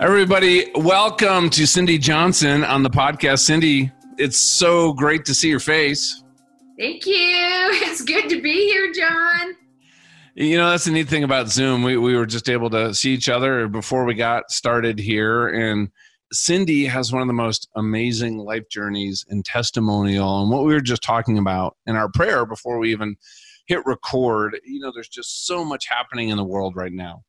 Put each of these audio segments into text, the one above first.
Everybody, welcome to Cindy Johnson on the podcast. Cindy, it's so great to see your face. Thank you. It's good to be here, John. You know, that's the neat thing about Zoom. We, we were just able to see each other before we got started here. And Cindy has one of the most amazing life journeys and testimonial. And what we were just talking about in our prayer before we even hit record, you know, there's just so much happening in the world right now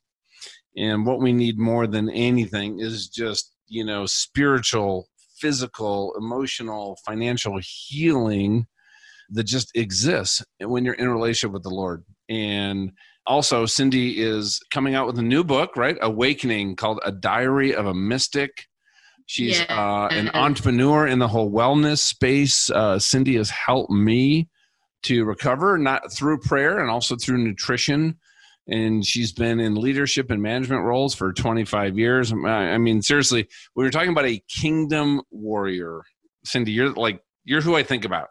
and what we need more than anything is just, you know, spiritual, physical, emotional, financial healing that just exists when you're in a relationship with the Lord. And also, Cindy is coming out with a new book, right? Awakening called A Diary of a Mystic. She's yeah. uh, an entrepreneur in the whole wellness space. Uh, Cindy has helped me to recover, not through prayer and also through nutrition and she's been in leadership and management roles for 25 years. Um, I mean, seriously, we were talking about a kingdom warrior. Cindy, you're like, you're who I think about.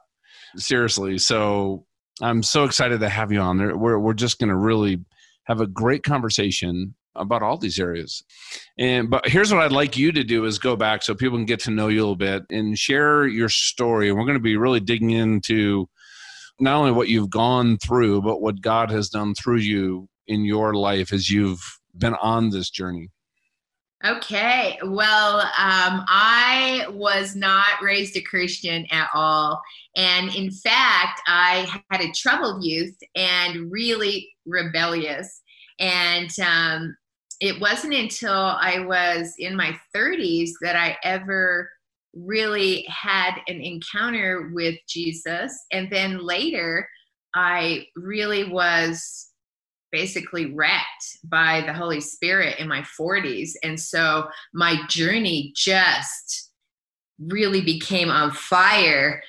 Seriously. So I'm so excited to have you on there. We're, we're just going to really have a great conversation about all these areas. And but here's what I'd like you to do is go back so people can get to know you a little bit and share your story. And we're going to be really digging into not only what you've gone through, but what God has done through you in your life as you've been on this journey? Okay. Well, um, I was not raised a Christian at all. And in fact, I had a troubled youth and really rebellious. And um, it wasn't until I was in my 30s that I ever really had an encounter with Jesus. And then later, I really was basically wrecked by the Holy Spirit in my 40s. And so my journey just really became on fire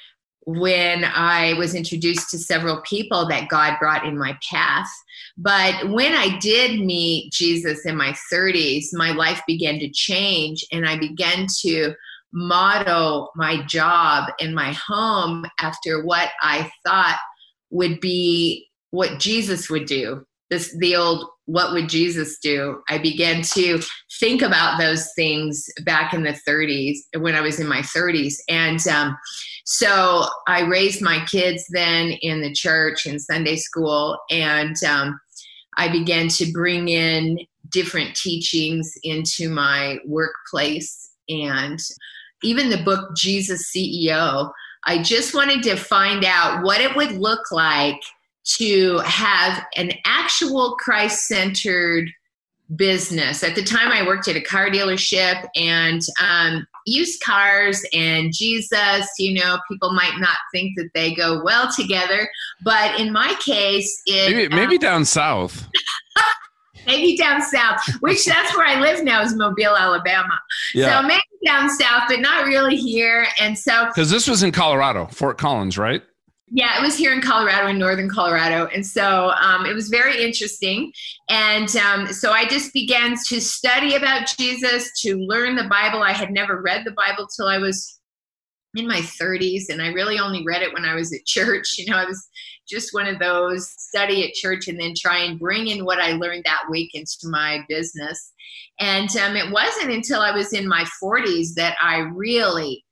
when I was introduced to several people that God brought in my path. But when I did meet Jesus in my 30s, my life began to change and I began to model my job in my home after what I thought would be what Jesus would do. This the old what would jesus do? I began to think about those things back in the 30s when i was in my 30s and um, so i raised my kids then in the church and sunday school and um, i began to bring in different teachings into my workplace. And even the book jesus ceo i just wanted to find out what it would look like to have an actual Christ centered business. At the time, I worked at a car dealership and um, used cars and Jesus. You know, people might not think that they go well together, but in my case, it maybe, maybe um, down south. maybe down south, which that's where I live now is Mobile, Alabama. Yeah. So maybe down south, but not really here. And so because this was in Colorado, Fort Collins, right? Yeah, it was here in Colorado, in northern Colorado. And so um, it was very interesting. And um, so I just began to study about Jesus, to learn the Bible. I had never read the Bible till I was in my 30s, and I really only read it when I was at church. You know, I was just one of those study at church and then try and bring in what I learned that week into my business. And um, it wasn't until I was in my 40s that I really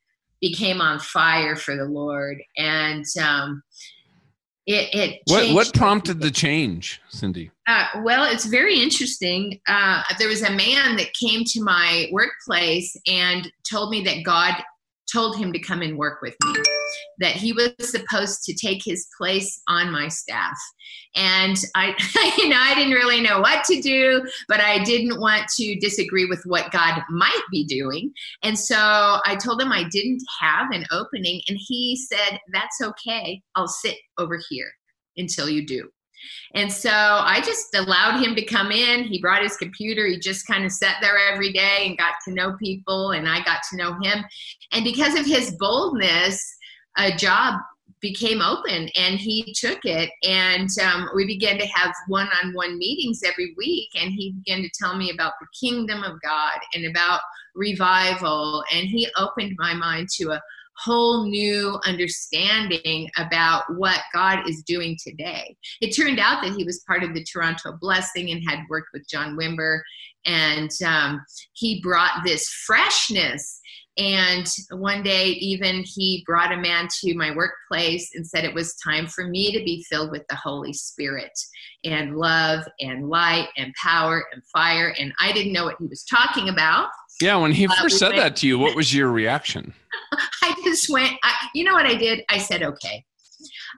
became on fire for the Lord. And um, it, it what, what prompted the change, Cindy? Uh, well, it's very interesting. Uh, there was a man that came to my workplace and told me that God told him to come and work with me, that he was supposed to take his place on my staff. And I, you know, I didn't really know what to do, but I didn't want to disagree with what God might be doing. And so I told him I didn't have an opening. And he said, That's okay. I'll sit over here until you do. And so I just allowed him to come in. He brought his computer. He just kind of sat there every day and got to know people, and I got to know him. And because of his boldness, a job became open and he took it. And um, we began to have one-on-one meetings every week. And he began to tell me about the kingdom of god and about revival. And he opened my mind to a whole new understanding about what God is doing today. It turned out that he was part of the Toronto Blessing and had worked with John Wimber, and um, he brought this freshness and one day, even he brought a man to my workplace and said it was time for me to be filled with the Holy Spirit and love and light and power and fire. And I didn't know what he was talking about. Yeah, when he uh, first said went, that to you, what was your reaction? I just went, I, you know what I did? I said, okay.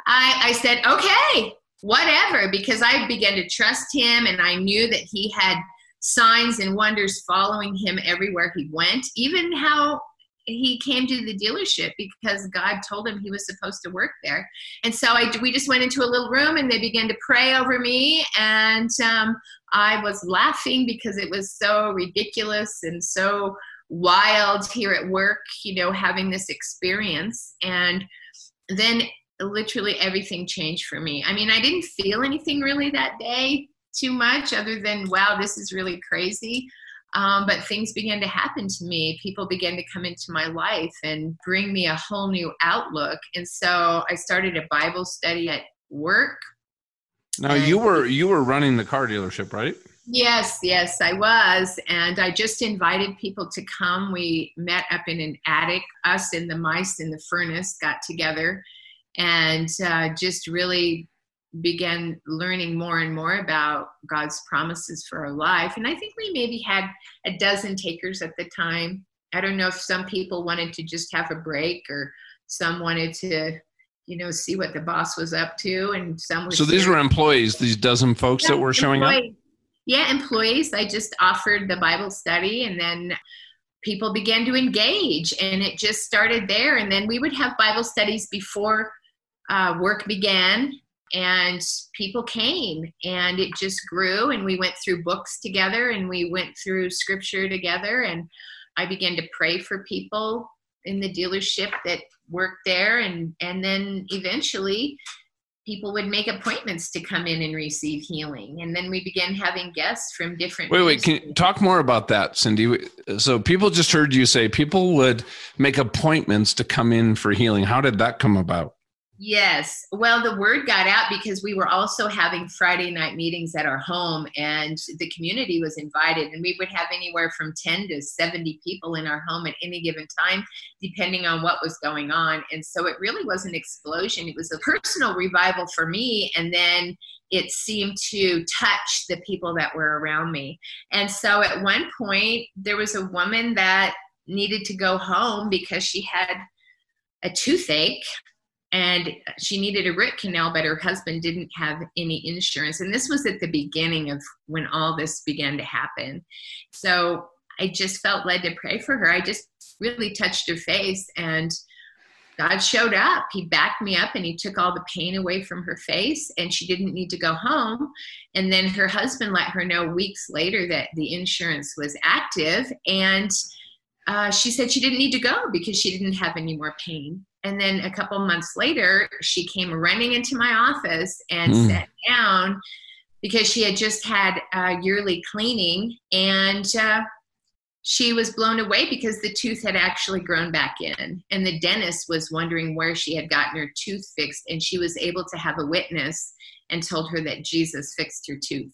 I, I said, okay, whatever, because I began to trust him and I knew that he had signs and wonders following him everywhere he went, even how he came to the dealership because God told him he was supposed to work there. And so I, we just went into a little room and they began to pray over me. And um, I was laughing because it was so ridiculous and so wild here at work, you know, having this experience. And then literally everything changed for me. I mean, I didn't feel anything really that day too much other than, wow, this is really crazy. Um, but things began to happen to me. People began to come into my life and bring me a whole new outlook. And so I started a Bible study at work. Now you were you were running the car dealership, right? Yes, yes, I was. And I just invited people to come. We met up in an attic. Us and the mice in the furnace got together and uh, just really began learning more and more about God's promises for our life. And I think we maybe had a dozen takers at the time. I don't know if some people wanted to just have a break or some wanted to, you know, see what the boss was up to. And some So these were employees, these dozen folks yeah, that were showing employees. up? Yeah, employees. I just offered the Bible study and then people began to engage and it just started there. And then we would have Bible studies before uh, work began and people came and it just grew and we went through books together and we went through scripture together and i began to pray for people in the dealership that worked there and and then eventually people would make appointments to come in and receive healing and then we began having guests from different wait wait can you talk more about that cindy? So people just heard you say people would make appointments to come in for healing. How did that come about Yes. Well, the word got out because we were also having Friday night meetings at our home, and the community was invited. And we would have anywhere from 10 to 70 people in our home at any given time, depending on what was going on. And so it really was an explosion. It was a personal revival for me. And then it seemed to touch the people that were around me. And so at one point, there was a woman that needed to go home because she had a toothache and she needed a root canal but her husband didn't have any insurance. And this was at the beginning of when all this began to happen. So i just felt led to pray for her. I just really touched her face and god showed up. He backed me up and he took all the pain away from her face and she didn't need to go home. And then her husband let her know weeks later that the insurance was active and uh, she said she didn't need to go because she didn't have any more pain and then a couple months later, she came running into my office and mm. sat down because she had just had a yearly cleaning and uh, she was blown away because the tooth had actually grown back in. And the dentist was wondering where she had gotten her tooth fixed. And she was able to have a witness and told her that Jesus fixed her tooth.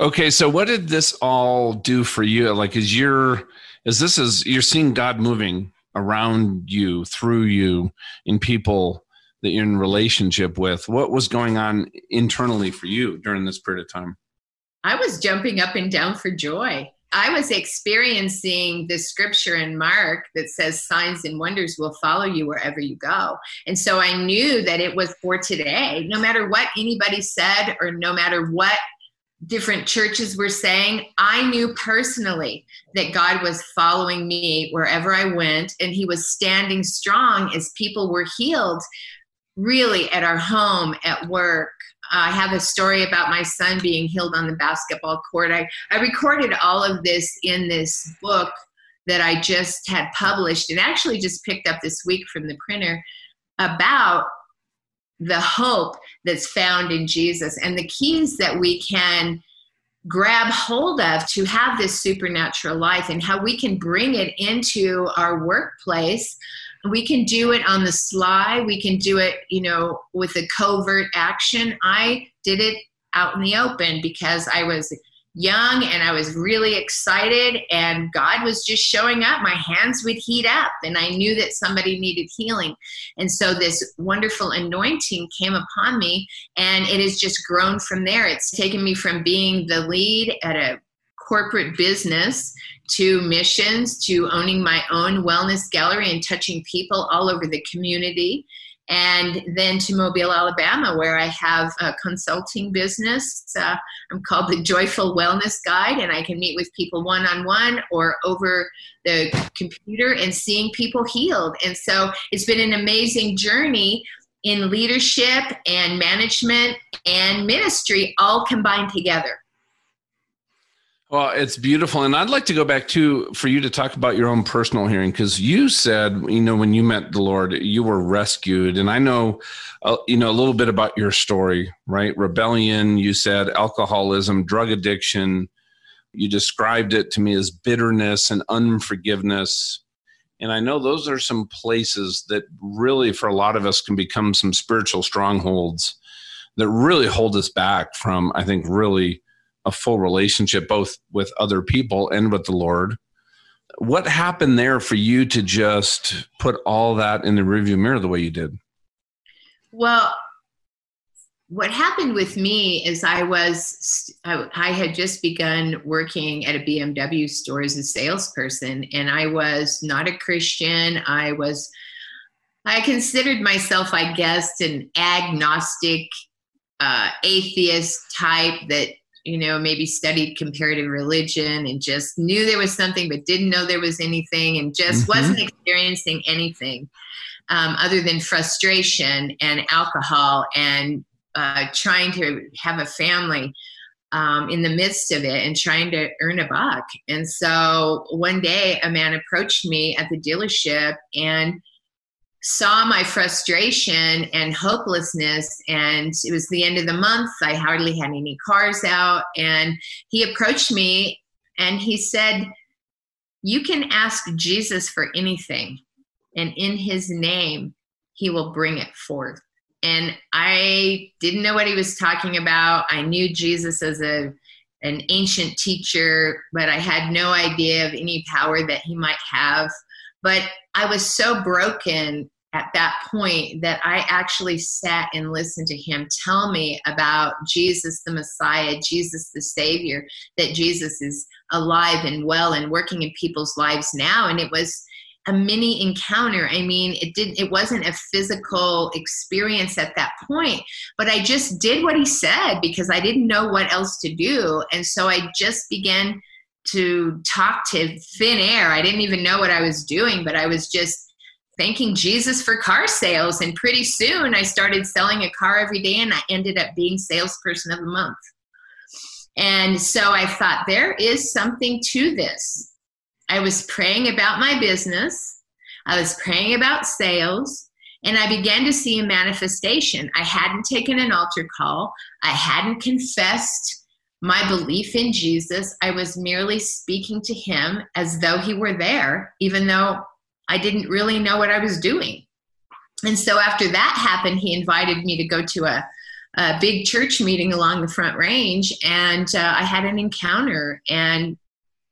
Okay, so what did this all do for you? Like, is you're, is this is you're seeing God moving around you, through you, in people that you're in relationship with. What was going on internally for you during this period of time? I was jumping up and down for joy. I was experiencing the scripture in Mark that says signs and wonders will follow you wherever you go. And so I knew that it was for today. No matter what anybody said or no matter what different churches were saying, I knew personally that God was following me wherever I went, and He was standing strong as people were healed, really at our home, at work. I have a story about my son being healed on the basketball court. I, I recorded all of this in this book that I just had published and actually just picked up this week from the printer about the hope that's found in Jesus and the keys that we can grab hold of to have this supernatural life and how we can bring it into our workplace. We can do it on the sly. We can do it you know with a covert action. I did it out in the open because i was young and I was really excited and God was just showing up. My hands would heat up and I knew that somebody needed healing. And so this wonderful anointing came upon me and it has just grown from there. It's taken me from being the lead at a corporate business to missions to owning my own wellness gallery and touching people all over the community and then to Mobile, Alabama, where I have a consulting business. Uh, I'm called the Joyful Wellness Guide, and I can meet with people one on one or over the computer and seeing people healed. And so it's been an amazing journey in leadership and management and ministry all combined together. Well, it's beautiful. And I'd like to go back to for you to talk about your own personal hearing because you said, you know, when you met the Lord, you were rescued. And I know, uh, you know, a little bit about your story, right? Rebellion, you said alcoholism, drug addiction. You described it to me as bitterness and unforgiveness. And I know those are some places that really, for a lot of us, can become some spiritual strongholds that really hold us back from, I think, really a full relationship both with other people and with the Lord. What happened there for you to just put all that in the rearview mirror the way you did? Well, what happened with me is I was I, had just begun working at a BMW store as a salesperson, and I was not a Christian. I was I considered myself, I guess, an agnostic uh, atheist type that you know, maybe studied comparative religion and just knew there was something but didn't know there was anything and just mm-hmm. wasn't experiencing anything um, other than frustration and alcohol and uh, trying to have a family um, in the midst of it and trying to earn a buck. And so one day a man approached me at the dealership and saw my frustration and hopelessness and it was the end of the month. I hardly had any cars out and he approached me and he said you can ask jesus for anything and in his name he will bring it forth. And i didn't know what he was talking about. I knew jesus as a an ancient teacher but i had no idea of any power that he might have but I was so broken at that point that I actually sat and listened to him tell me about Jesus the Messiah, Jesus the Savior, that Jesus is alive and well and working in people's lives now. And it was a mini encounter. I mean, it didn't it wasn't a physical experience at that point, but I just did what he said because I didn't know what else to do. And so I just began to talk to thin air. I didn't even know what I was doing, but I was just thanking Jesus for car sales. And pretty soon I started selling a car every day and I ended up being salesperson of the month. And so I thought there is something to this. I was praying about my business, I was praying about sales, and I began to see a manifestation. I hadn't taken an altar call, I hadn't confessed my belief in Jesus, I was merely speaking to him as though he were there, even though I didn't really know what I was doing. And so after that happened, he invited me to go to a, a big church meeting along the Front Range, and uh, I had an encounter, and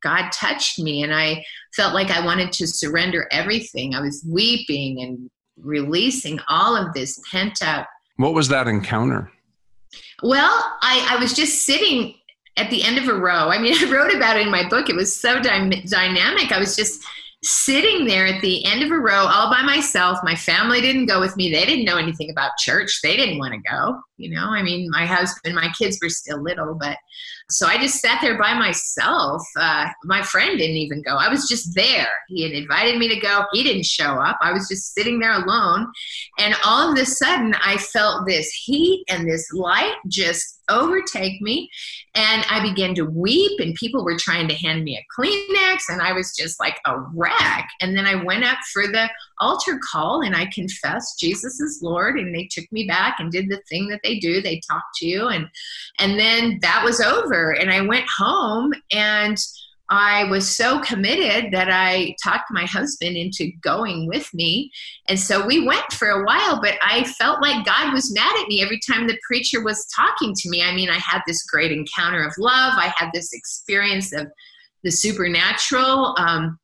God touched me, and I felt like I wanted to surrender everything. I was weeping and releasing all of this pent up. What was that encounter? Well, I, I was just sitting at the end of a row. I mean, I wrote about it in my book. It was so dy- dynamic. I was just sitting there at the end of a row all by myself. My family didn't go with me. They didn't know anything about church. They didn't want to go. You know, I mean, my husband, my kids were still little, but so I just sat there by myself. Uh, my friend didn't even go. I was just there. He had invited me to go. He didn't show up. I was just sitting there alone. And all of a sudden, I felt this heat and this light just overtake me. And I began to weep, and people were trying to hand me a Kleenex, and I was just like a wreck. And then I went up for the altar call and I confessed Jesus is Lord, and they took me back and did the thing that they do. They talked to you, and and then that was over. And I went home and I was so committed that I talked my husband into going with me. And so we went for a while, but I felt like God was mad at me every time the preacher was talking to me. I mean, I had this great encounter of love, I had this experience of the supernatural. Um,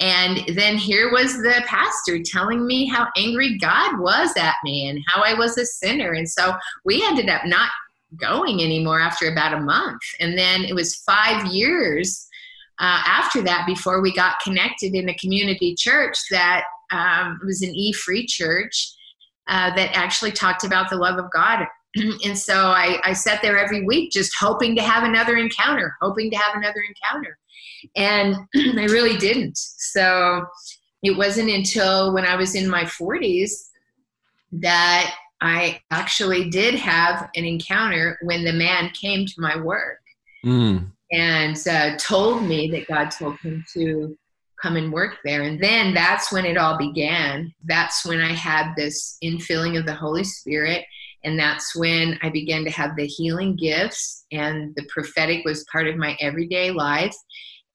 and then here was the pastor telling me how angry God was at me and how I was a sinner. And so we ended up not going anymore after about a month. And then it was five years uh, after that before we got connected in a community church that um, was an E free church uh, that actually talked about the love of God. and so I, I sat there every week just hoping to have another encounter, hoping to have another encounter. And I really didn't. So it wasn't until when I was in my 40s that I actually did have an encounter when the man came to my work mm. and uh, told me that God told him to come and work there. And then that's when it all began. That's when I had this infilling of the Holy Spirit. And that's when I began to have the healing gifts, and the prophetic was part of my everyday life.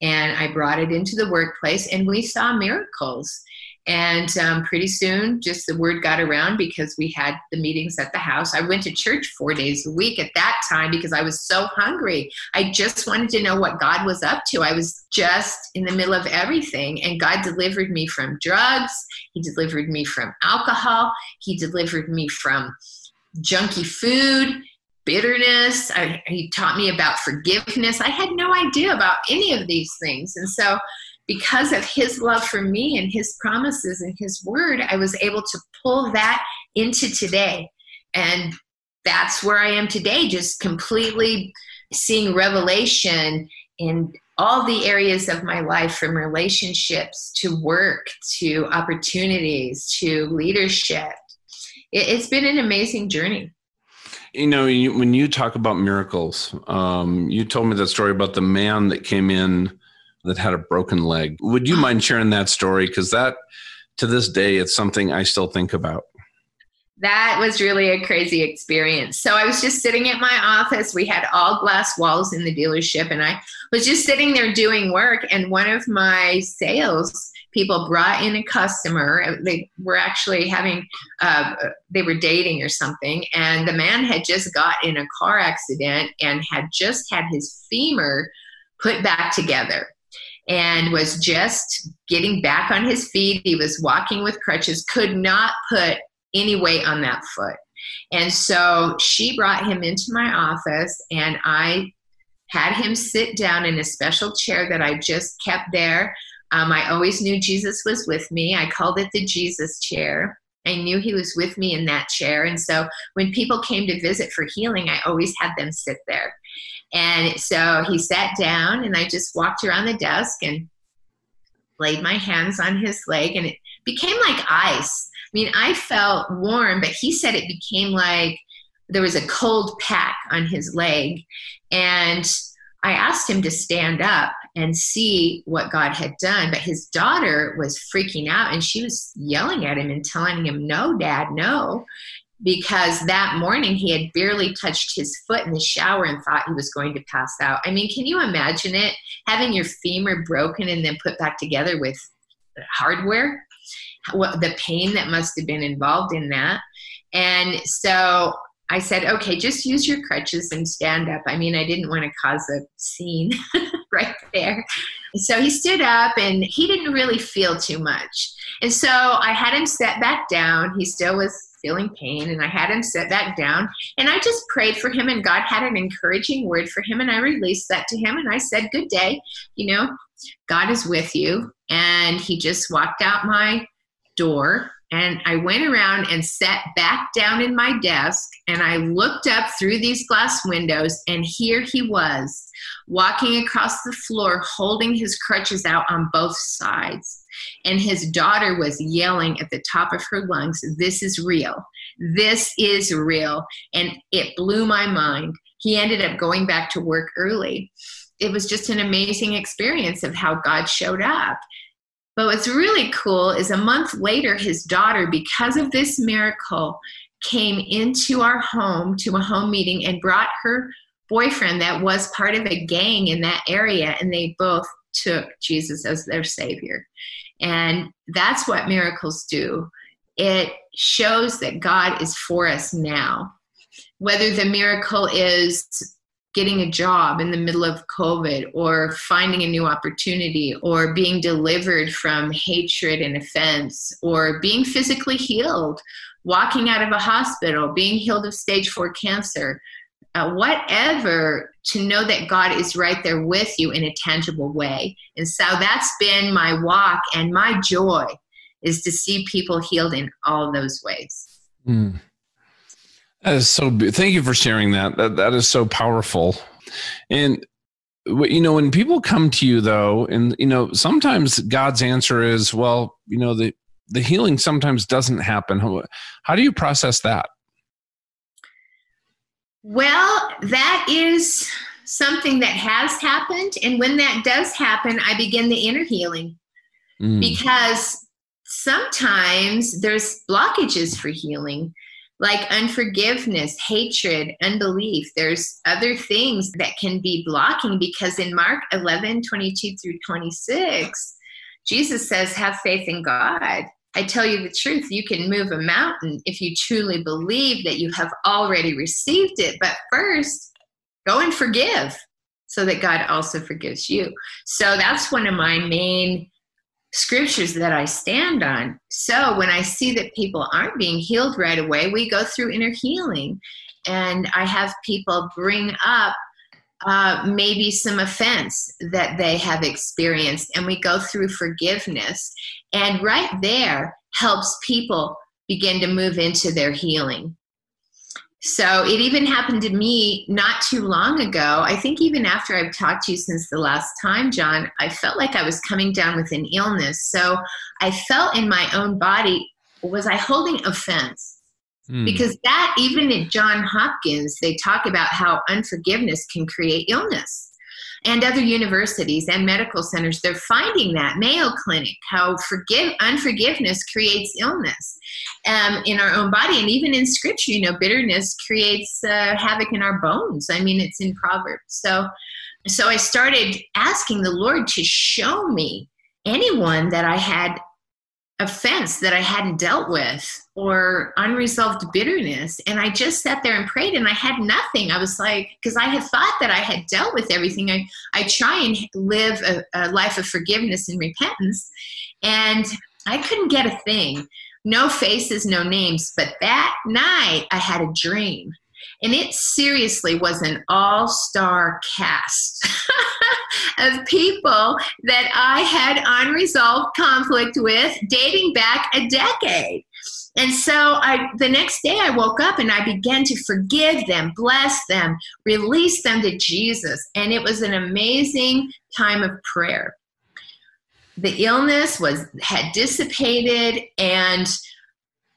And I brought it into the workplace, and we saw miracles. And um, pretty soon, just the word got around because we had the meetings at the house. I went to church four days a week at that time because I was so hungry. I just wanted to know what God was up to. I was just in the middle of everything, and God delivered me from drugs. He delivered me from alcohol. He delivered me from junky food bitterness. I, he taught me about forgiveness. I had no idea about any of these things. And so because of his love for me and his promises and his word, I was able to pull that into today. And that's where I am today, just completely seeing revelation in all the areas of my life from relationships to work to opportunities to leadership. It's been an amazing journey. You know, when you talk about miracles, um, you told me that story about the man that came in that had a broken leg. Would you mind sharing that story? Because that, to this day, it's something I still think about. That was really a crazy experience. So I was just sitting at my office. We had all glass walls in the dealership, and I was just sitting there doing work. And one of my sales people brought in a customer. They were actually having, uh, they were dating or something, and the man had just got in a car accident and had just had his femur put back together and was just getting back on his feet. He was walking with crutches, could not put any weight on that foot. And so she brought him into my office, and I had him sit down in a special chair that I just kept there. Um, I always knew Jesus was with me. I called it the Jesus chair. I knew he was with me in that chair. And so when people came to visit for healing, I always had them sit there. And so he sat down, and I just walked around the desk and laid my hands on his leg, and it became like ice. I mean, I felt warm, but he said it became like there was a cold pack on his leg. And I asked him to stand up and see what God had done, but his daughter was freaking out and she was yelling at him and telling him, No, dad, no because that morning he had barely touched his foot in the shower and thought he was going to pass out. I mean, can you imagine it? Having your femur broken and then put back together with hardware? What the pain that must have been involved in that. And so I said, okay, just use your crutches and stand up. I mean, I didn't want to cause a scene right there. So he stood up and he didn't really feel too much. And so I had him set back down. He still was feeling pain and I had him sit back down and I just prayed for him and God had an encouraging word for him and I released that to him and I said, Good day, you know, God is with you. And he just walked out my door and I went around and sat back down in my desk and I looked up through these glass windows and here he was walking across the floor holding his crutches out on both sides and his daughter was yelling at the top of her lungs, This is real. This is real. And it blew my mind. He ended up going back to work early. It was just an amazing experience of how God showed up. But what's really cool is a month later, his daughter, because of this miracle, came into our home to a home meeting and brought her boyfriend that was part of a gang in that area. And they both took Jesus as their Savior. And that's what miracles do. It shows that God is for us now. Whether the miracle is getting a job in the middle of COVID or finding a new opportunity or being delivered from hatred and offense or being physically healed, walking out of a hospital, being healed of stage four cancer, uh, whatever, to know that God is right there with you in a tangible way. And so that's been my walk and my joy is to see people healed in all those ways. Mm. That is so. Thank you for sharing that. That that is so powerful. And you know, when people come to you though, and you know, sometimes God's answer is, well, you know, the the healing sometimes doesn't happen. How, how do you process that? Well, that is something that has happened, and when that does happen, I begin the inner healing mm. because sometimes there's blockages for healing like unforgiveness, hatred, unbelief. There's other things that can be blocking because in Mark 11, 22 through 26, Jesus says, Have faith in God. I tell you the truth, you can move a mountain if you truly believe that you have already received it. But first, go and forgive so that God also forgives you. So that's one of my main scriptures that I stand on. So when I see that people aren't being healed right away, we go through inner healing. And I have people bring up uh, maybe some offense that they have experienced, and we go through forgiveness. And right there helps people begin to move into their healing. So it even happened to me not too long ago. I think even after I've talked to you since the last time, John, I felt like I was coming down with an illness. So I felt in my own body, was I holding offense? Hmm. Because that, even at John Hopkins, they talk about how unforgiveness can create illness and other universities and medical centers they're finding that. Mayo clinic how forgive unforgiveness creates illness um, in our own body. And even in scripture you know bitterness creates uh, havoc in our bones. I mean it's in proverbs. So so i started asking the lord to show me anyone that i had offense that I hadn't dealt with or unresolved bitterness. And I just sat there and prayed and I had nothing. I was like, because I had thought that I had dealt with everything. I, I try and live a, a life of forgiveness and repentance. And I couldn't get a thing. No faces, no names. But that night I had a dream. And it seriously was an all star cast of people that I had unresolved conflict with dating back a decade. And so I the next day I woke up and I began to forgive them, bless them, release them to Jesus. And it was an amazing time of prayer. The illness was had dissipated and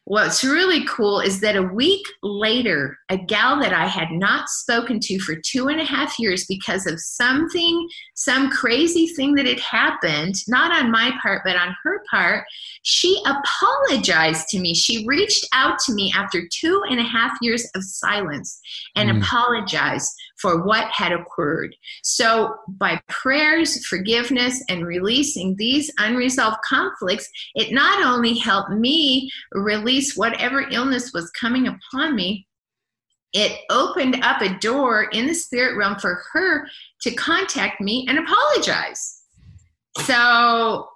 What's really cool is that a week later, a gal that I had not spoken to for two and a half years because of something, some crazy thing that had happened, not on my part, but on her part, she apologized to me. She reached out to me after two and a half years of silence and mm. apologized for what had occurred. So, by prayers, forgiveness, and releasing these unresolved conflicts, it not only helped me release whatever illness was coming upon me, it opened up a door in the spirit realm for her to contact me and apologize. So,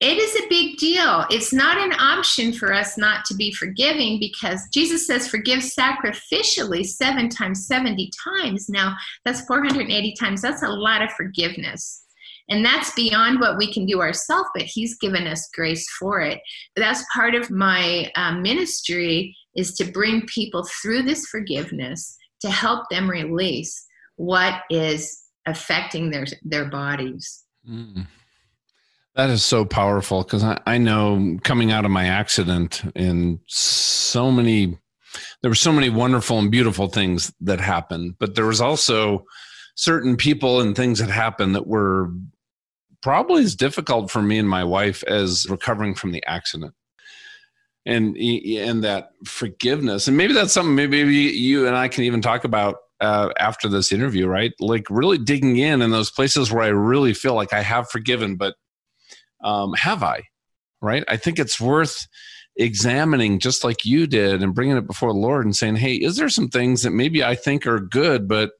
it is a big deal. It's not an option for us not to be forgiving because Jesus says, forgive sacrificially seven times, 70 times. Now, that's 480 times. That's a lot of forgiveness. And that's beyond what we can do ourselves, but He's given us grace for it. That's part of my uh, ministry is to bring people through this forgiveness to help them release what is affecting their, their bodies. Mm. That is so powerful because I, I know coming out of my accident and so many, there were so many wonderful and beautiful things that happened, but there was also certain people and things that happened that were probably as difficult for me and my wife as recovering from the accident and and that forgiveness and maybe that's something maybe you and i can even talk about uh, after this interview, right? Like really digging in in those places where I really feel like I have forgiven, but um, have I? Right? I think it's worth examining just like you did and bringing it before the Lord and saying, hey, is there some things that maybe I think are good, but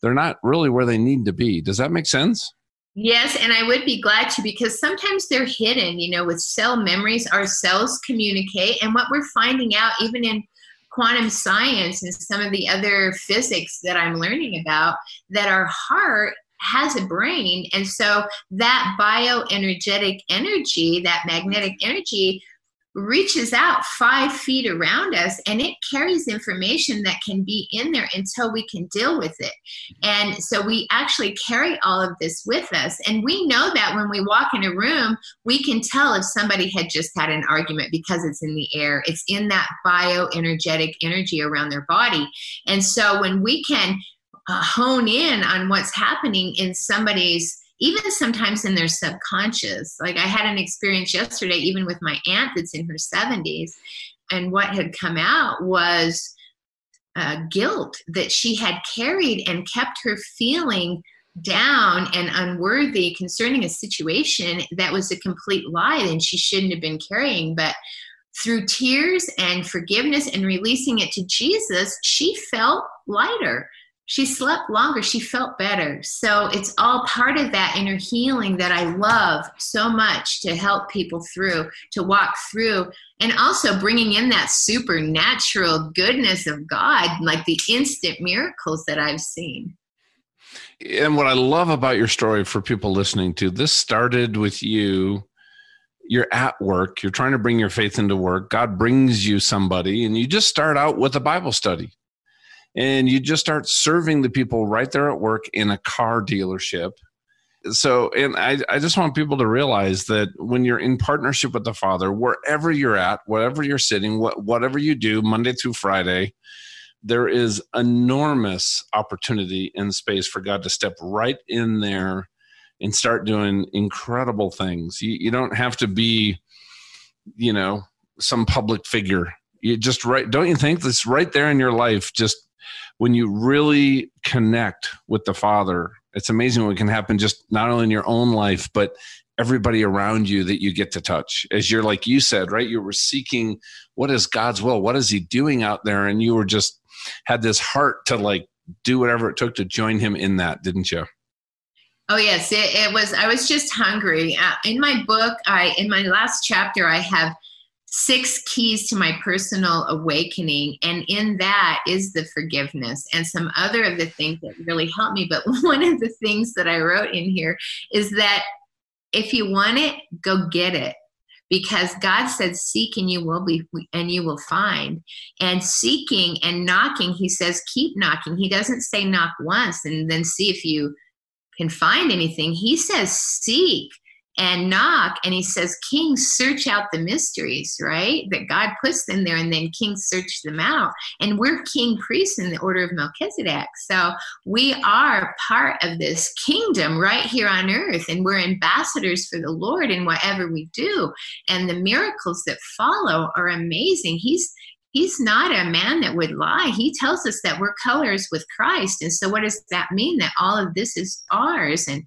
they're not really where they need to be? Does that make sense? Yes, and I would be glad to because sometimes they're hidden. You know, with cell memories, our cells communicate. And what we're finding out, even in quantum science and some of the other physics that I'm learning about, that our heart has a brain. And so that bioenergetic energy, that magnetic energy, reaches out five feet around us and it carries information that can be in there until we can deal with it. And so we actually carry all of this with us. And we know that when we walk in a room, we can tell if somebody had just had an argument because it's in the air, it's in that bioenergetic energy around their body. And so when we can uh, hone in on what's happening in somebody's even sometimes in their subconscious. Like I had an experience yesterday, even with my aunt that's in her 70s, and what had come out was uh, guilt that she had carried and kept her feeling down and unworthy concerning a situation that was a complete lie and she shouldn't have been carrying. But through tears and forgiveness and releasing it to Jesus, she felt lighter she slept longer. She felt better. So it's all part of that inner healing that i love so much to help people through to walk through and also bringing in that supernatural goodness of god like the instant miracles that i've seen. And what i love about your story for people listening to this started with you. You're at work. You're trying to bring your faith into work. God brings you somebody and you just start out with a bible study and you just start serving the people right there at work in a car dealership. So and I, I just want people to realize that when you're in partnership with the father wherever you're at wherever you're sitting what, whatever you do monday through friday there is enormous opportunity and space for god to step right in there and start doing incredible things. You, you don't have to be you know some public figure. You just right don't you think that's right there in your life just when you really connect with the Father, it's amazing what can happen just not only in your own life, but everybody around you that you get to touch. As you're like you said, right? You were seeking what is God's will? What is He doing out there? And you were just had this heart to like do whatever it took to join Him in that, didn't you? Oh yes, it, it was. I was just hungry. Uh, in my book, I in my last chapter, I have six keys to my personal awakening. And in that is the forgiveness and some other of the things that really helped me. But one of the things that I wrote in here is that if you want it, go get it. Because God said, Seek and you will be, and you will find. And seeking and knocking, He says, keep knocking. He doesn't say knock once and then see if you can find anything. He says, Seek and knock and he says kings search out the mysteries right that god puts them there and then kings search them out and we're king priests in the order of melchizedek so we are part of this kingdom right here on earth and we're ambassadors for the lord in whatever we do and the miracles that follow are amazing he's he's not a man that would lie. He tells us that we're co-heirs with Christ. And so, what does that mean? That all of this is ours. And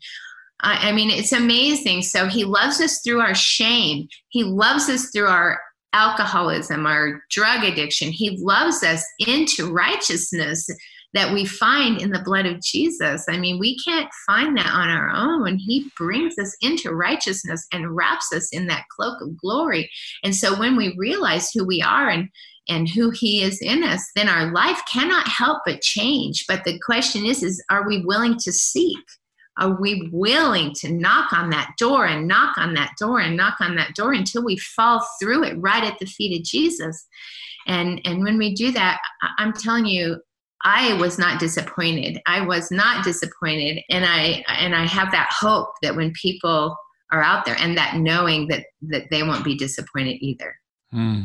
I, I mean, it's amazing. So he loves us through our shame. He loves us through our alcoholism, our drug addiction. He loves us into righteousness that we find in the blood of Jesus. I mean, we can't find that on our own. He brings us into righteousness and wraps us in that cloak of glory. And so when we realize who we are and and who he is in us, then our life cannot help but change. But the question is, is are we willing to seek? Are we willing to knock on that door and knock on that door and knock on that door until we fall through it right at the feet of Jesus? And and when we do that, I'm telling you, I was not disappointed. I was not disappointed, and I and I have that hope that when people are out there, and that knowing that that they won't be disappointed either. Hmm.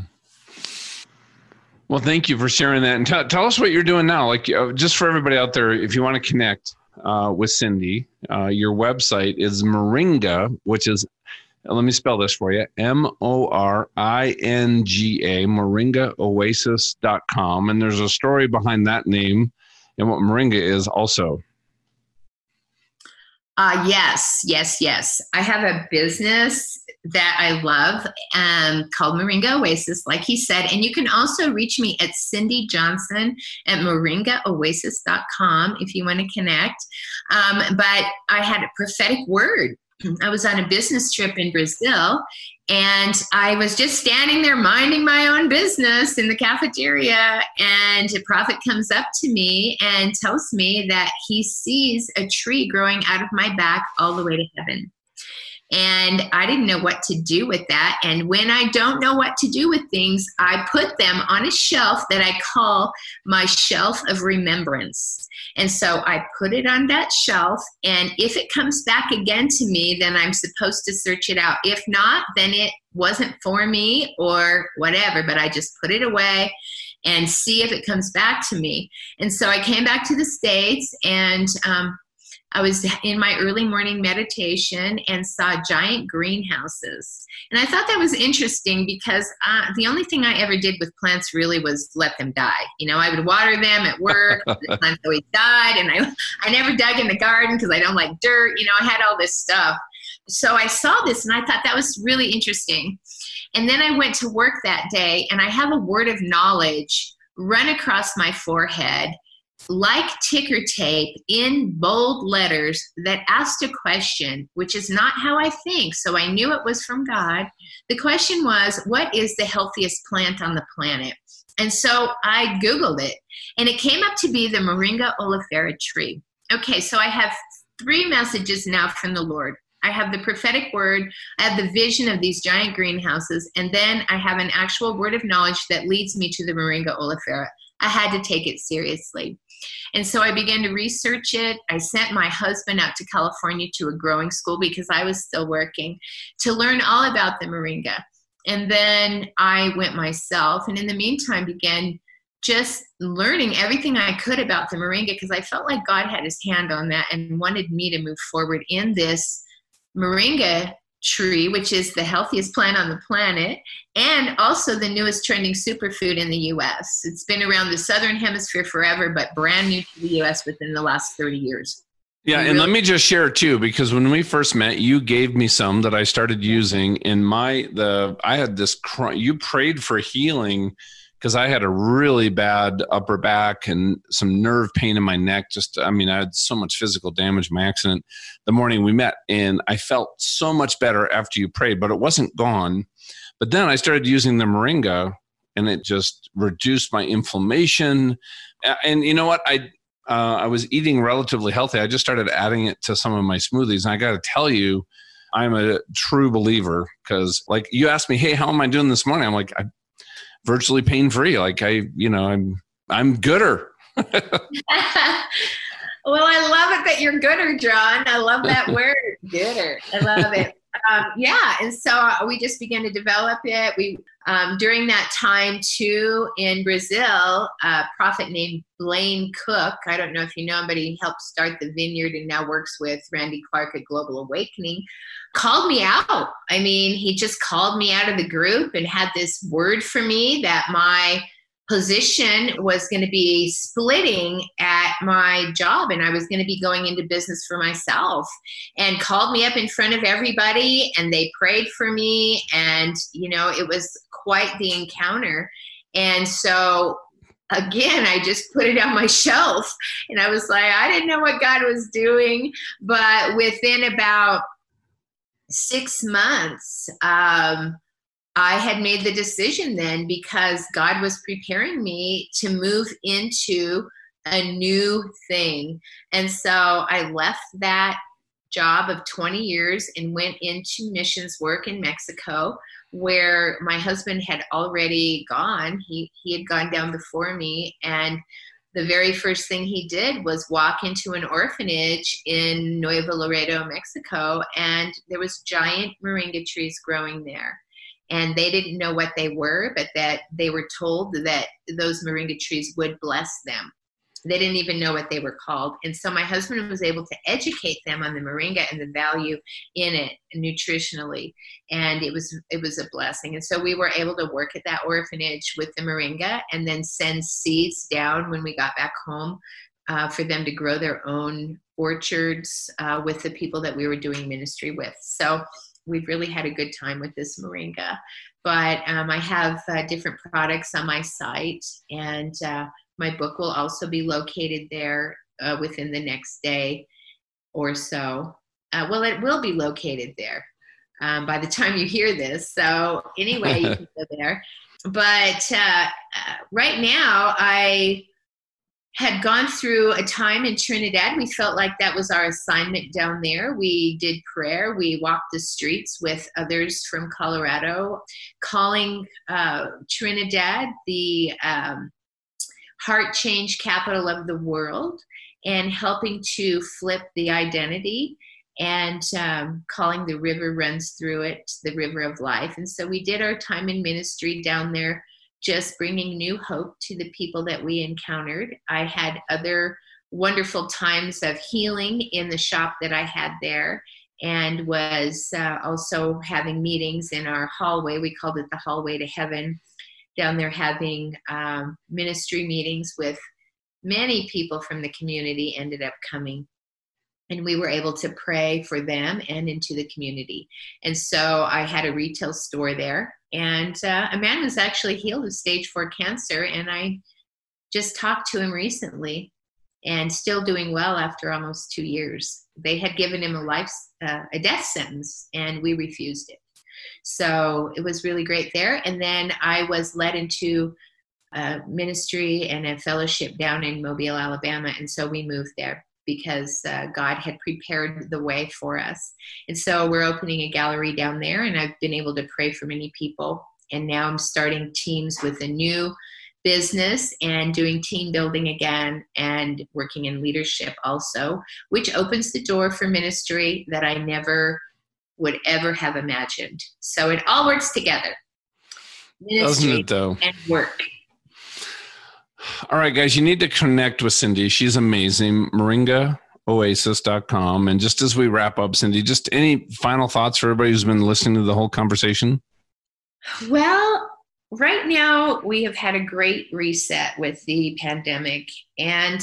Well, thank you for sharing that, and t- tell us what you're doing now. Like, uh, just for everybody out there, if you want to connect, uh, with Cindy. Uh, your website is Moringa, which is, let me spell this for you M O R I N G A, moringaoasis.com. And there's a story behind that name and what moringa is also. Uh, yes, yes, yes. I have a business that I love um, called Moringa Oasis, like he said. And you can also reach me at Cindy Johnson at moringaoasis.com if you want to connect. Um, but I had a prophetic word I was on a business trip in Brazil and I was just standing there minding my own business in the cafeteria. And a prophet comes up to me and tells me that he sees a tree growing out of my back all the way to heaven. And I didn't know what to do with that. And when I don't know what to do with things, I put them on a shelf that I call my shelf of remembrance. And so I put it on that shelf. And if it comes back again to me, then I'm supposed to search it out. If not, then it wasn't for me or whatever, but I just put it away and see if it comes back to me. And so I came back to the States and um, I was in my early morning meditation and saw giant greenhouses. And I thought that was interesting because uh, the only thing I ever did with plants really was let them die. You know, I would water them at work, the plants always died, and I, I never dug in the garden because I don't like dirt. You know, I had all this stuff. So I saw this and I thought that was really interesting. And then I went to work that day and I have a word of knowledge run across my forehead like ticker tape in bold letters that asked a question, which is not how I think. So I knew it was from God. The question was, What is the healthiest plant on the planet? And so I Googled it, and it came up to be the Moringa oleifera tree. Okay, so I have three messages now from the Lord. I have the prophetic word, I have the vision of these giant greenhouses, and then I have an actual word of knowledge that leads me to the Moringa oleifera. I had to take it seriously. And so I began to research it. I sent my husband out to California to a growing school because I was still working to learn all about the moringa. And then I went myself, and in the meantime, began just learning everything I could about the moringa because I felt like God had his hand on that and wanted me to move forward in this moringa tree, which is the healthiest plant on the planet, and also the newest trending superfood in the US. It's been around the southern hemisphere forever, but brand new to the US within the last 30 years. Yeah, and let me just share too, because when we first met, you gave me some that I started using in my the I had this cr- you prayed for healing because I had a really bad upper back and some nerve pain in my neck. Just, I mean, I had so much physical damage my accident the morning we met, and I felt so much better after you prayed, but it wasn't gone. But then I started using the moringa, and it just reduced my inflammation. And you know what? I uh, I was eating relatively healthy. I just started adding it to some of my smoothies, and I got to tell you. I'm a true believer because, like, you asked me, "Hey, how am I doing this morning?" I'm like, I virtually pain free. Like I, you know, I'm I'm gooder. well, I love it that you're gooder, John. I love that word, gooder. I love it. Um, yeah, and so we just began to develop it. We um, during that time too in Brazil, a prophet named Blaine Cook. I don't know if you know him, but he helped start the vineyard and now works with Randy Clark at Global Awakening called me out. I mean, he just called me out of the group and had this word for me that my position was going to be splitting at my job and I was going to be going into business for myself and called me up in front of everybody and they prayed for me and you know it was quite the encounter and so again I just put it on my shelf and I was like I didn't know what God was doing but within about six months, um, I had made the decision then because God was preparing me to move into a new thing. And so I left that job of 20 years and went into missions work in Mexico where my husband had already gone. He he had gone down before me and the very first thing he did was walk into an orphanage in Nuevo Laredo, Mexico, and there was giant moringa trees growing there. And they didn't know what they were, but that they were told that those moringa trees would bless them they didn't even know what they were called. And so my husband was able to educate them on the moringa and the value in it nutritionally. And it was it was a blessing. And so we were able to work at that orphanage with the moringa and then send seeds down when we got back home uh, for them to grow their own orchards uh, with the people that we were doing ministry with. So we've really had a good time with this moringa. But um, I have uh, different products on my site, and uh, my book will also be located there uh, within the next day or so. Uh, well, it will be located there um, by the time you hear this. So, anyway, you can go there. But uh, uh, right now, I had gone through a time in Trinidad. We felt like that was our assignment down there. We did prayer. We walked the streets with others from Colorado, calling uh, Trinidad the um, heart change capital of the world and helping to flip the identity and um, calling the river runs through it the river of life. And so we did our time in ministry down there just bringing new hope to the people that we encountered. I had other wonderful times of healing in the shop that i had there and was uh, also having meetings in our hallway. We called it the hallway to heaven down there having um, ministry meetings with many people from the community ended up coming and we were able to pray for them and into the community. And so I had a retail store there, and uh, a man was actually healed of stage four cancer, and I just talked to him recently, and still doing well after almost two years. They had given him a life, uh, a death sentence, and we refused it. So it was really great there. And then I was led into a ministry and a fellowship down in Mobile, Alabama, and so we moved there because uh, God had prepared the way for us. And so we're opening a gallery down there, and I've been able to pray for many people. And now I'm starting teams with a new business and doing team building again and working in leadership also, which opens the door for ministry that I never would ever have imagined. So it all works together. Ministry Doesn't it though? And work. All right, guys, you need to connect with Cindy. She's amazing. MoringaOasis.com. And just as we wrap up, Cindy, just any final thoughts for everybody who's been listening to the whole conversation? Well, right now we have had a great reset with the pandemic and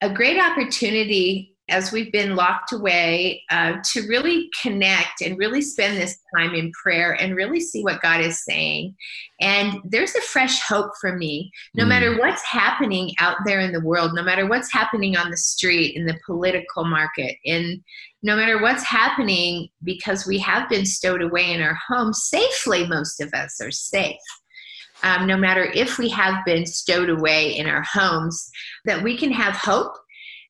a great opportunity as we've been locked away uh, to really connect and really spend this time in prayer and really see what God is saying. And there's a fresh hope for me. No mm. matter what's happening out there in the world, no matter what's happening on the street, in the political market, in no matter what's happening, because we have been stowed away in our homes safely, most of us are safe. Um, no matter if we have been stowed away in our homes, that we can have hope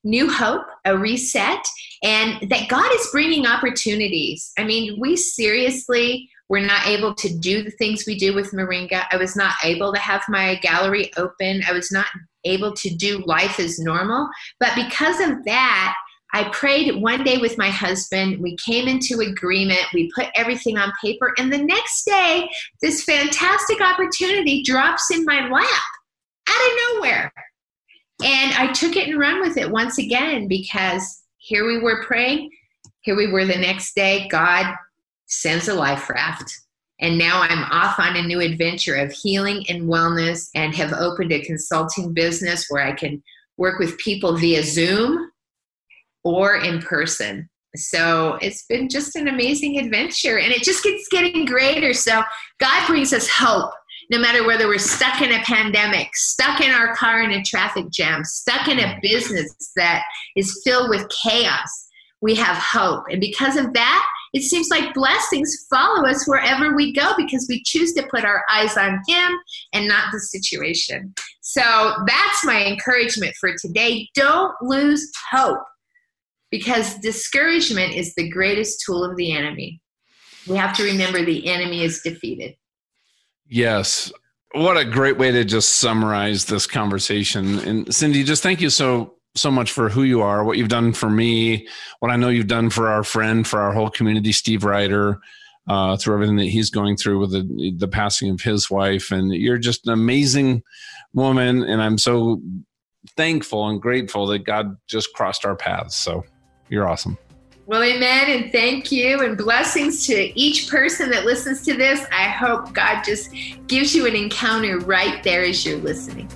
new hope, a reset, and that God is bringing opportunities. I mean, we seriously were not able to do the things we do with Moringa. I was not able to have my gallery open. I was not able to do life as normal. But because of that, I prayed one day with my husband. We came into agreement. We put everything on paper. And the next day, this fantastic opportunity drops in my lap out of nowhere. And I took it and run with it once again because here we were praying. Here we were the next day. God sends a life raft. And now I'm off on a new adventure of healing and wellness and have opened a consulting business where I can work with people via Zoom or in person. So it's been just an amazing adventure and it just keeps getting greater. So God brings us hope no matter whether we're stuck in a pandemic, stuck in our car in a traffic jam, stuck in a mm. business that is filled with chaos, we have hope. And because of that, it seems like blessings follow us wherever we go because we choose to put our eyes on Him and not the situation. So that's my encouragement for today. Don't lose hope because discouragement is the greatest tool of the enemy. We have to remember the enemy is defeated. Yes. What a great way to just summarize this conversation. And Cindy, just thank you so so much for who you are, what you've done for me, what I know you've done for our friend, for our whole community, Steve Ryder, uh, through everything that he's going through with the, the passing of his wife. And you're just an amazing woman. And I'm so thankful and grateful that God just crossed our paths. So you're awesome. Well, amen. And thank you. And blessings to each person that listens to this. I hope God just gives you an encounter right there as you're listening.